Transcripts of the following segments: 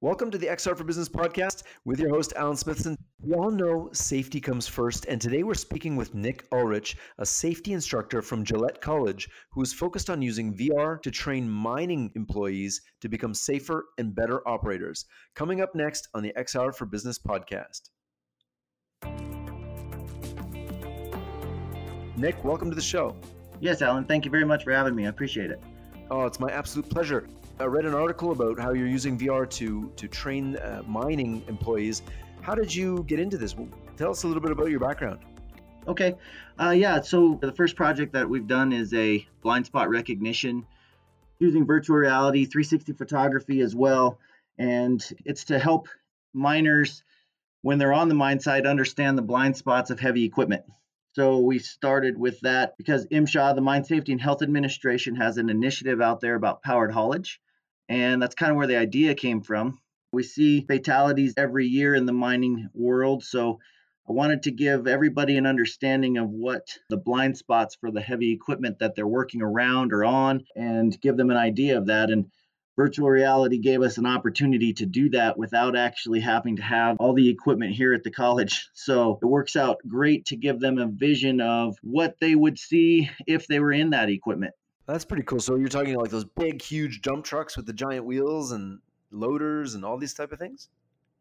Welcome to the XR for Business podcast with your host, Alan Smithson. We all know safety comes first, and today we're speaking with Nick Ulrich, a safety instructor from Gillette College who is focused on using VR to train mining employees to become safer and better operators. Coming up next on the XR for Business podcast. Nick, welcome to the show. Yes, Alan, thank you very much for having me. I appreciate it. Oh, it's my absolute pleasure. I read an article about how you're using VR to to train uh, mining employees. How did you get into this? Tell us a little bit about your background. Okay, uh, yeah. So the first project that we've done is a blind spot recognition using virtual reality, 360 photography as well, and it's to help miners when they're on the mine site understand the blind spots of heavy equipment. So we started with that because MSHA, the Mine Safety and Health Administration, has an initiative out there about powered haulage. And that's kind of where the idea came from. We see fatalities every year in the mining world. So I wanted to give everybody an understanding of what the blind spots for the heavy equipment that they're working around or on and give them an idea of that. And virtual reality gave us an opportunity to do that without actually having to have all the equipment here at the college. So it works out great to give them a vision of what they would see if they were in that equipment. That's pretty cool. So you're talking like those big, huge dump trucks with the giant wheels and loaders and all these type of things.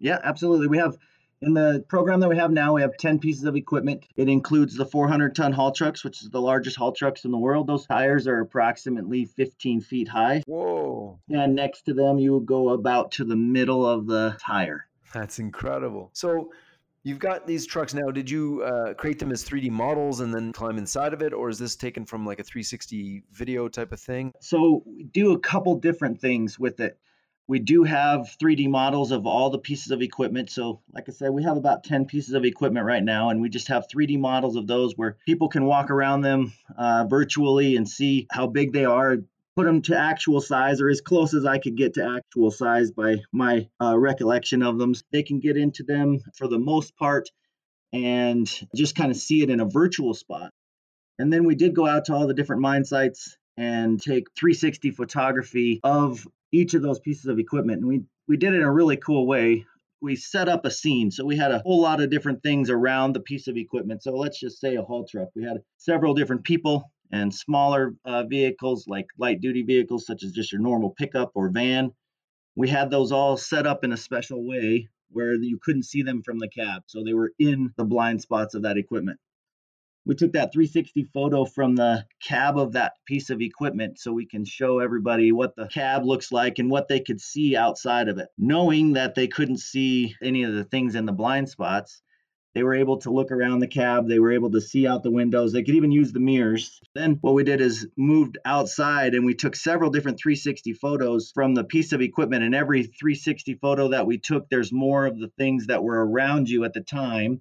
Yeah, absolutely. We have in the program that we have now, we have 10 pieces of equipment. It includes the 400 ton haul trucks, which is the largest haul trucks in the world. Those tires are approximately 15 feet high. Whoa. And next to them, you go about to the middle of the tire. That's incredible. So You've got these trucks now. Did you uh, create them as 3D models and then climb inside of it, or is this taken from like a 360 video type of thing? So we do a couple different things with it. We do have 3D models of all the pieces of equipment. So, like I said, we have about 10 pieces of equipment right now, and we just have 3D models of those where people can walk around them uh, virtually and see how big they are, put them to actual size or as close as I could get to actual size by my uh, recollection of them. They can get into them for the most part and just kind of see it in a virtual spot. And then we did go out to all the different mine sites and take 360 photography of each of those pieces of equipment. And we, we did it in a really cool way. We set up a scene. So we had a whole lot of different things around the piece of equipment. So let's just say a haul truck. We had several different people and smaller uh, vehicles like light duty vehicles, such as just your normal pickup or van. We had those all set up in a special way where you couldn't see them from the cab. So they were in the blind spots of that equipment. We took that 360 photo from the cab of that piece of equipment so we can show everybody what the cab looks like and what they could see outside of it. Knowing that they couldn't see any of the things in the blind spots, they were able to look around the cab. They were able to see out the windows. They could even use the mirrors. Then what we did is moved outside and we took several different 360 photos from the piece of equipment. And every 360 photo that we took, there's more of the things that were around you at the time.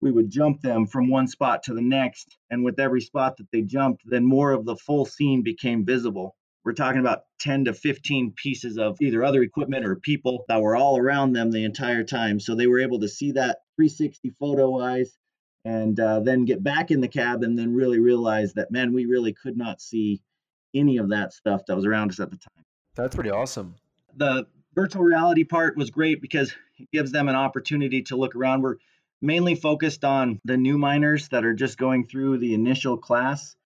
We would jump them from one spot to the next. And with every spot that they jumped, then more of the full scene became visible. We're talking about 10 to 15 pieces of either other equipment or people that were all around them the entire time. So they were able to see that 360 photo eyes and uh, then get back in the cab and then really realize that, man, we really could not see any of that stuff that was around us at the time. That's pretty awesome. The virtual reality part was great because it gives them an opportunity to look around. We're mainly focused on the new miners that are just going through the initial class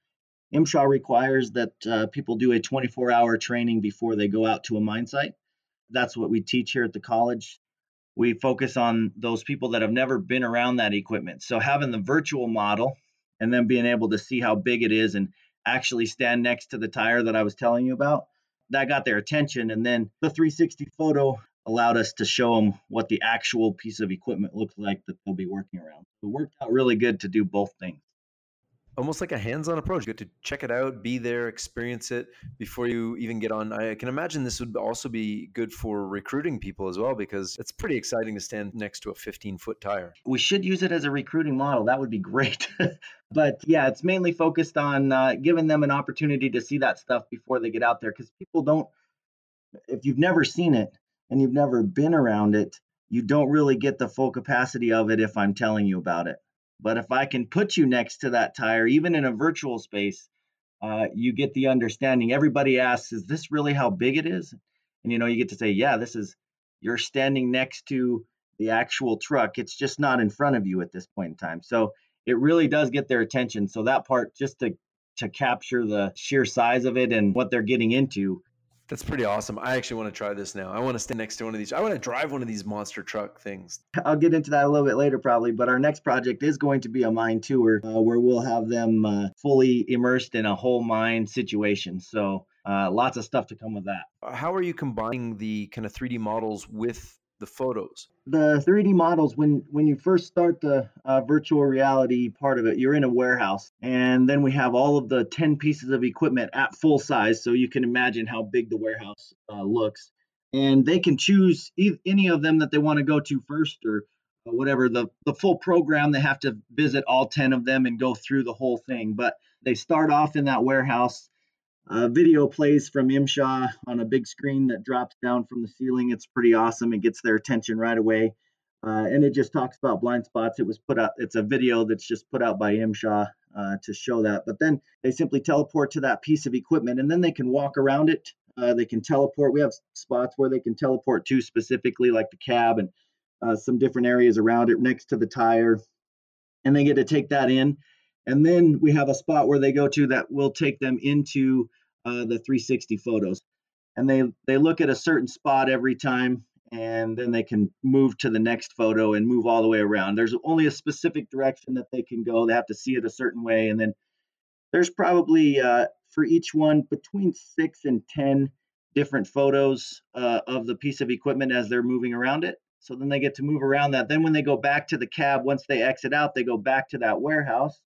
MSHA requires that uh, people do a 24 hour training before they go out to a mine site. That's what we teach here at the college. We focus on those people that have never been around that equipment. So, having the virtual model and then being able to see how big it is and actually stand next to the tire that I was telling you about, that got their attention. And then the 360 photo allowed us to show them what the actual piece of equipment looks like that they'll be working around. It worked out really good to do both things almost like a hands-on approach. You get to check it out, be there, experience it before you even get on. I can imagine this would also be good for recruiting people as well because it's pretty exciting to stand next to a 15-foot tire. We should use it as a recruiting model. That would be great. but yeah, it's mainly focused on uh, giving them an opportunity to see that stuff before they get out there because people don't. If you've never seen it and you've never been around it, you don't really get the full capacity of it if I'm telling you about it. But if I can put you next to that tire, even in a virtual space, uh, you get the understanding. Everybody asks, "Is this really how big it is?" And you know, you get to say, "Yeah, this is you're standing next to the actual truck. It's just not in front of you at this point in time. So it really does get their attention. So that part, just to to capture the sheer size of it and what they're getting into, that's pretty awesome. I actually want to try this now. I want to stand next to one of these. I want to drive one of these monster truck things. I'll get into that a little bit later, probably. But our next project is going to be a mine tour uh, where we'll have them uh, fully immersed in a whole mine situation. So uh, lots of stuff to come with that. How are you combining the kind of 3D models with the photos? The 3D models, when when you first start the uh, virtual reality part of it, you're in a warehouse, and then we have all of the 10 pieces of equipment at full size, so you can imagine how big the warehouse uh, looks. And they can choose e- any of them that they want to go to first, or whatever the the full program. They have to visit all 10 of them and go through the whole thing. But they start off in that warehouse uh, video plays from MSHA on a big screen that drops down from the ceiling. It's pretty awesome. It gets their attention right away. Uh, and it just talks about blind spots. It was put out, it's a video that's just put out by MSHA uh, to show that. But then they simply teleport to that piece of equipment and then they can walk around it. Uh, they can teleport. We have spots where they can teleport to specifically, like the cab and uh, some different areas around it next to the tire. And they get to take that in and then we have a spot where they go to that will take them into uh, the 360 photos. And they, they look at a certain spot every time, and then they can move to the next photo and move all the way around. There's only a specific direction that they can go. They have to see it a certain way. And then there's probably uh, for each one between six and 10 different photos uh, of the piece of equipment as they're moving around it. So then they get to move around that. Then when they go back to the cab, once they exit out, they go back to that warehouse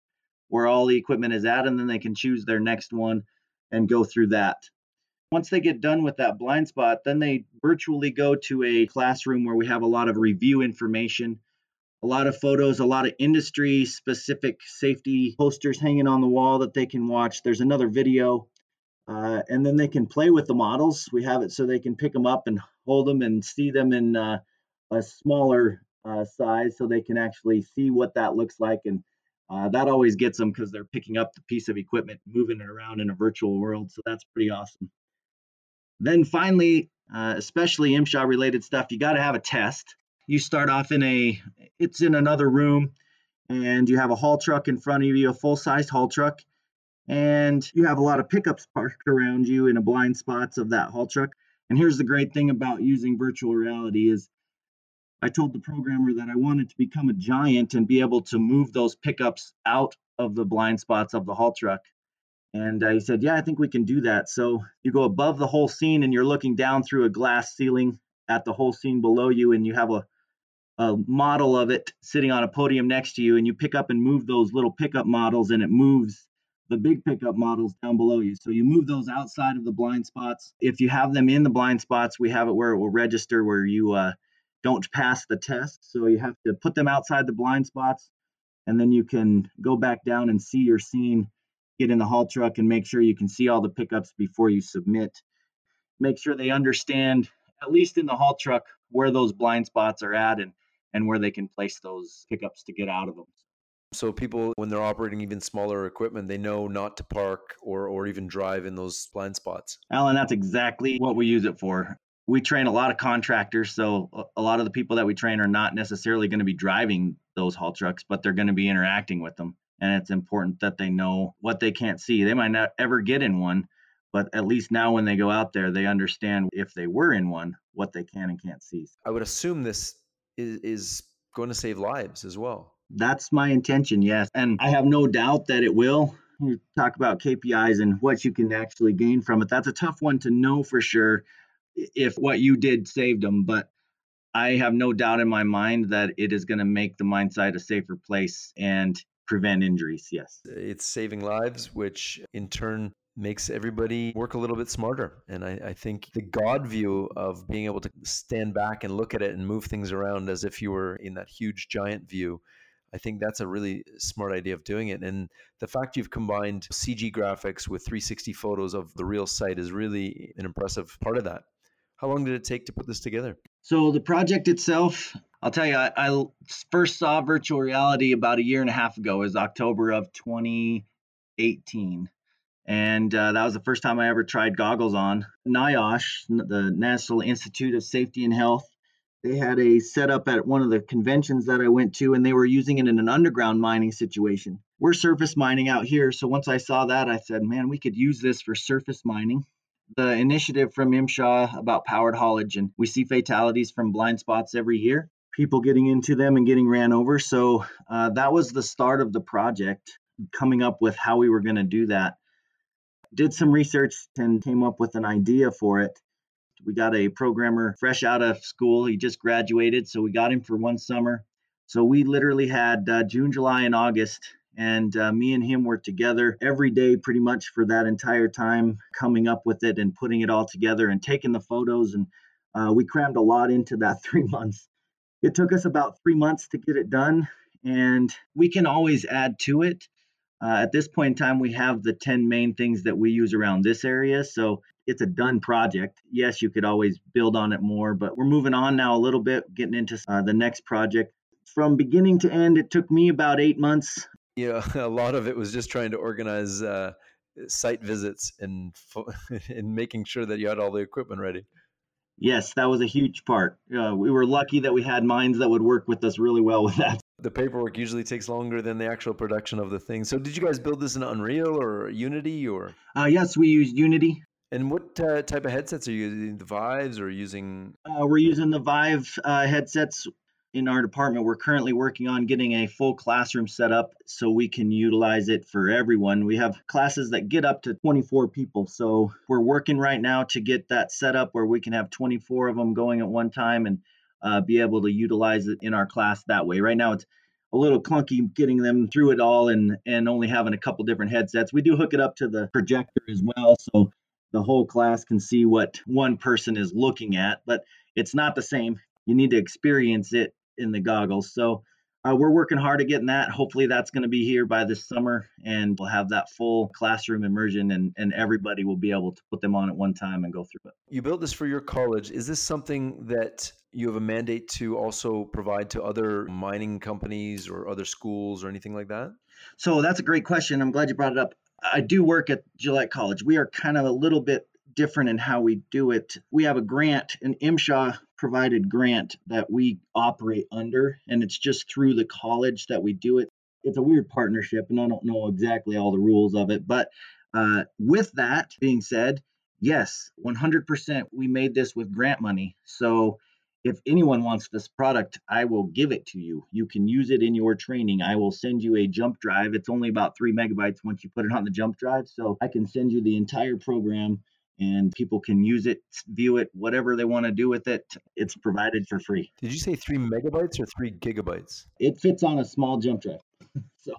where all the equipment is at, and then they can choose their next one and go through that. Once they get done with that blind spot, then they virtually go to a classroom where we have a lot of review information, a lot of photos, a lot of industry specific safety posters hanging on the wall that they can watch. There's another video, uh, and then they can play with the models. We have it so they can pick them up and hold them and see them in uh, a smaller uh, size so they can actually see what that looks like and uh, that always gets them because they're picking up the piece of equipment, moving it around in a virtual world. So that's pretty awesome. Then finally, uh, especially MSHA related stuff, you got to have a test. You start off in a, it's in another room, and you have a haul truck in front of you, a full sized haul truck, and you have a lot of pickups parked around you in a blind spots of that haul truck. And here's the great thing about using virtual reality is I told the programmer that I wanted to become a giant and be able to move those pickups out of the blind spots of the haul truck. And uh, he said, Yeah, I think we can do that. So you go above the whole scene and you're looking down through a glass ceiling at the whole scene below you, and you have a, a model of it sitting on a podium next to you, and you pick up and move those little pickup models, and it moves the big pickup models down below you. So you move those outside of the blind spots. If you have them in the blind spots, we have it where it will register where you uh, don't pass the test. So you have to put them outside the blind spots, and then you can go back down and see your scene, get in the haul truck, and make sure you can see all the pickups before you submit. Make sure they understand, at least in the haul truck, where those blind spots are at and, and where they can place those pickups to get out of them. So people, when they're operating even smaller equipment, they know not to park or or even drive in those blind spots. Alan, that's exactly what we use it for we train a lot of contractors so a lot of the people that we train are not necessarily going to be driving those haul trucks but they're going to be interacting with them. And it's important that they know what they can't see. They might not ever get in one but at least now when they go out there they understand if they were in one what they can and can't see. I would assume this is, is going to save lives as well. That's my intention yes. And i have no doubt that it will. You talk about kpis and what you can actually gain from it. That's a tough one to know for sure if what you did saved them. But I have no doubt in my mind that it is going to make the mine site a safer place and prevent injuries. Yes. It's saving lives, which in turn makes everybody work a little bit smarter. And I, I, think the God view of being able to stand back and look at it and move things around as if you were in that huge giant view. I think that's a really smart idea of doing it. And the fact you've combined CG graphics with 360 photos of the real site is really an impressive part of that. How long did it take to put this together? So the project itself, I'll tell you, I, I first saw virtual reality about a year and a half ago. It was October of 2018. And uh, that was the first time I ever tried goggles on. NIOSH, the National Institute of Safety and Health, They had a setup at one of the conventions that I went to, and they were using it in an underground mining situation. We're surface mining out here, so once I saw that, I said, man, we could use this for surface mining. The initiative from MSHA about powered haulage, and we see fatalities from blind spots every year, people getting into them and getting ran over. So uh, that was the start of the project, coming up with how we were going to do that. Did some research and came up with an idea for it we got a programmer fresh out of school. He just graduated, so we got him for one summer. So we literally had uh, June, July, and August, and uh, me and him were together every day pretty much for that entire time, coming up with it and putting it all together and taking the photos. And uh, we crammed a lot into that three months. It took us about three months to get it done, and we can always add to it. Uh, at this point in time, we have the 10 main things that we use around this area. So it's a done project. Yes, you could always build on it more, but we're moving on now a little bit, getting into uh, the next project. From beginning to end, it took me about eight months. Yeah, a lot of it was just trying to organize uh, site visits and and making sure that you had all the equipment ready. Yes, that was a huge part. Uh, we were lucky that we had minds that would work with us really well with that. The paperwork usually takes longer than the actual production of the thing. So, did you guys build this in Unreal or Unity or? Uh, yes, we used Unity. And what uh, type of headsets are you using? The Vives or using? Uh, we're using the Vive uh, headsets in our department. We're currently working on getting a full classroom set up so we can utilize it for everyone. We have classes that get up to 24 people. So we're working right now to get that set up where we can have 24 of them going at one time and uh, be able to utilize it in our class that way. Right now, it's a little clunky getting them through it all and and only having a couple different headsets. We do hook it up to the projector as well, so the whole class can see what one person is looking at, but it's not the same. You need to experience it in the goggles. So uh, we're working hard at getting that. Hopefully, that's going to be here by this summer, and we'll have that full classroom immersion, and, and everybody will be able to put them on at one time and go through it. You built this for your college. Is this something that you have a mandate to also provide to other mining companies or other schools or anything like that? So that's a great question. I'm glad you brought it up. I do work at Gillette College. We are kind of a little bit different in how we do it. We have a grant, an MSHA provided grant that we operate under, and it's just through the college that we do it. It's a weird partnership, and I don't know exactly all the rules of it. But uh, with that being said, yes, 100%, we made this with grant money. So if anyone wants this product, I will give it to you. You can use it in your training. I will send you a jump drive. It's only about three megabytes once you put it on the jump drive. So I can send you the entire program and people can use it, view it, whatever they want to do with it. It's provided for free. Did you say three megabytes or three gigabytes? It fits on a small jump drive. so,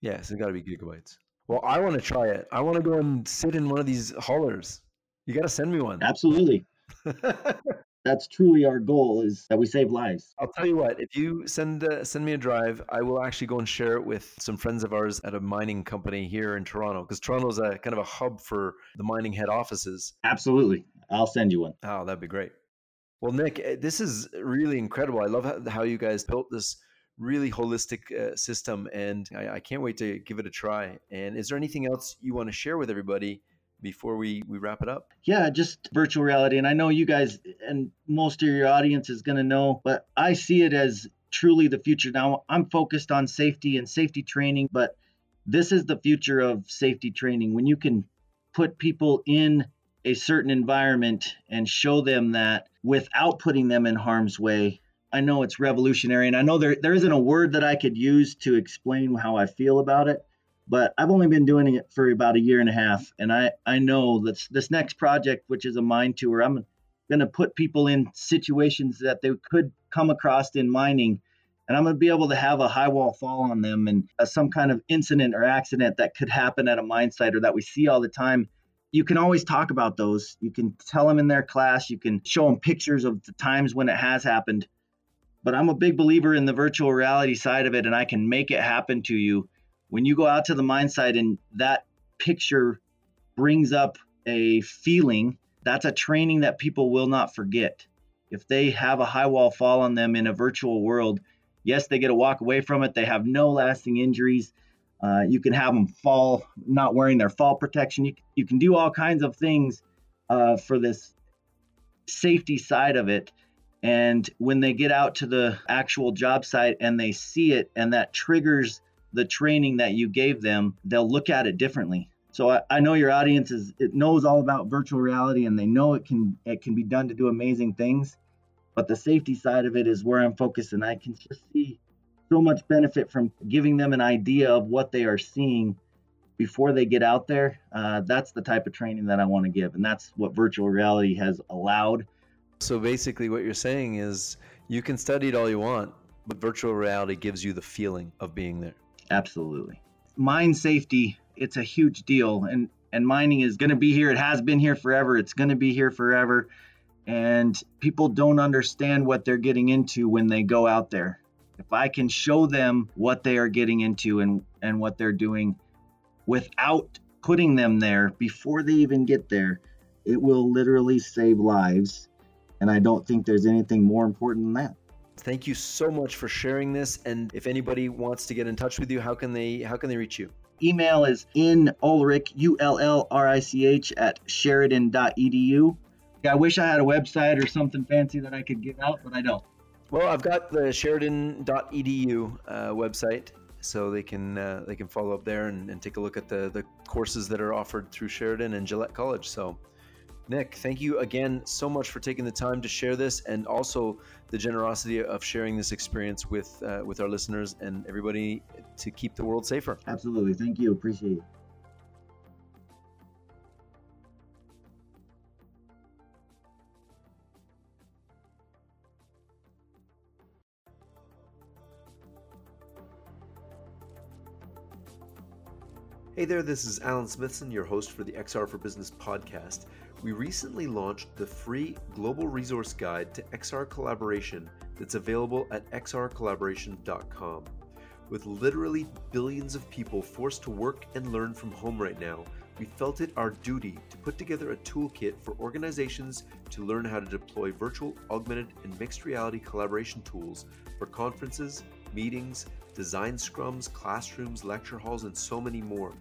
yes, it's got to be gigabytes. Well, I want to try it. I want to go and sit in one of these haulers. You got to send me one. Absolutely. that's truly our goal is that we save lives. I'll tell you what, if you send uh, send me a drive, I will actually go and share it with some friends of ours at a mining company here in Toronto because Toronto is a kind of a hub for the mining head offices. Absolutely. I'll send you one. Oh, that'd be great. Well, Nick, eh, this is really incredible. I love how, how you guys built this really holistic uh, system and I, I can't wait to give it a try. And is there anything else you want to share with everybody before we we wrap it up? Yeah, just virtual reality. And I know you guys and most of your audience is going to know, but I see it as truly the future. Now, I'm focused on safety and safety training, but this is the future of safety training when you can put people in a certain environment and show them that without putting them in harm's way. I know it's revolutionary and I know there there isn't a word that I could use to explain how I feel about it, but I've only been doing it for about a year and a half, and I I know that this next project, which is a mine tour, I'm going to put people in situations that they could come across in mining, and I'm going to be able to have a high wall fall on them and uh, some kind of incident or accident that could happen at a mine site or that we see all the time. You can always talk about those. You can tell them in their class. You can show them pictures of the times when it has happened. But I'm a big believer in the virtual reality side of it, and I can make it happen to you when you go out to the mine site and that picture brings up a feeling, that's a training that people will not forget. If they have a high wall fall on them in a virtual world, yes, they get to walk away from it. They have no lasting injuries. Uh, you can have them fall not wearing their fall protection. You, you can do all kinds of things uh, for this safety side of it. And when they get out to the actual job site and they see it and that triggers the training that you gave them, they'll look at it differently. So I, I know your audience is it knows all about virtual reality and they know it can it can be done to do amazing things. But the safety side of it is where I'm focused and I can just see so much benefit from giving them an idea of what they are seeing before they get out there. Uh, that's the type of training that I want to give, and that's what virtual reality has allowed. So basically, what you're saying is you can study it all you want, but virtual reality gives you the feeling of being there. Absolutely. Mine safety, it's a huge deal, and and mining is going to be here. It has been here forever. It's going to be here forever. And people don't understand what they're getting into when they go out there if I can show them what they are getting into and, and what they're doing without putting them there before they even get there, it will literally save lives. And I don't think there's anything more important than that. Thank you so much for sharing this. And if anybody wants to get in touch with you, how can they how can they reach you? Email is in Ulrich, U L L R I C H, at sheridan.edu. I wish I had a website or something fancy that I could give out, but I don't. Well, I've got the Sheridan.edu uh, website, so they can uh, they can follow up there and, and take a look at the the courses that are offered through Sheridan and Gillette College. So, Nick, thank you again so much for taking the time to share this, and also the generosity of sharing this experience with uh, with our listeners and everybody to keep the world safer. Absolutely, thank you, appreciate it. Hey there, this is Alan Smithson, your host for the XR for Business podcast. We recently launched the free Global Resource Guide to XR Collaboration that's available at xrcollaboration.com. With literally billions of people forced to work and learn from home right now, we felt it our duty to put together a toolkit for organizations to learn how to deploy virtual, augmented, and mixed reality collaboration tools for conferences, meetings, design scrums, classrooms, lecture halls, and so many more.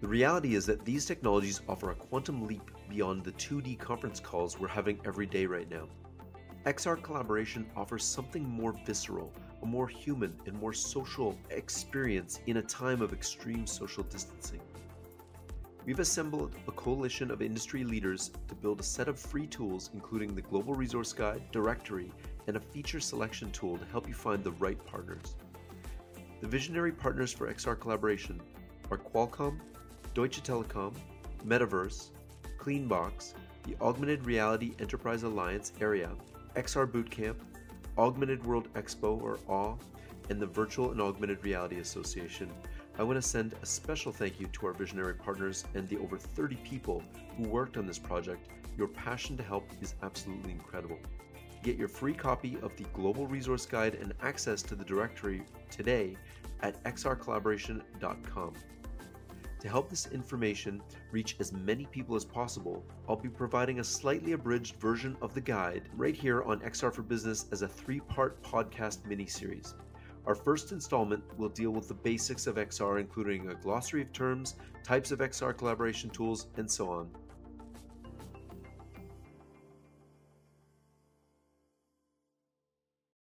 The reality is that these technologies offer a quantum leap beyond the 2D conference calls we're having every day right now. XR collaboration offers something more visceral, a more human and more social experience in a time of extreme social distancing. We've assembled a coalition of industry leaders to build a set of free tools, including the Global Resource Guide, directory, and a feature selection tool to help you find the right partners. The visionary partners for XR collaboration are Qualcomm, Deutsche Telekom, MetaVRse, Cleanbox, the Augmented Reality Enterprise Alliance Area, XR Bootcamp, Augmented World Expo or AW, and the Virtual and Augmented Reality Association. I want to send a special thank you to our visionary partners and the over 30 people who worked on this project. Your passion to help is absolutely incredible. Get your free copy of the Global Resource Guide and access to the directory today at xrcollaboration.com. To help this information reach as many people as possible, I'll be providing a slightly abridged version of the guide right here on XR for Business as a three part podcast mini series. Our first installment will deal with the basics of XR, including a glossary of terms, types of XR collaboration tools, and so on.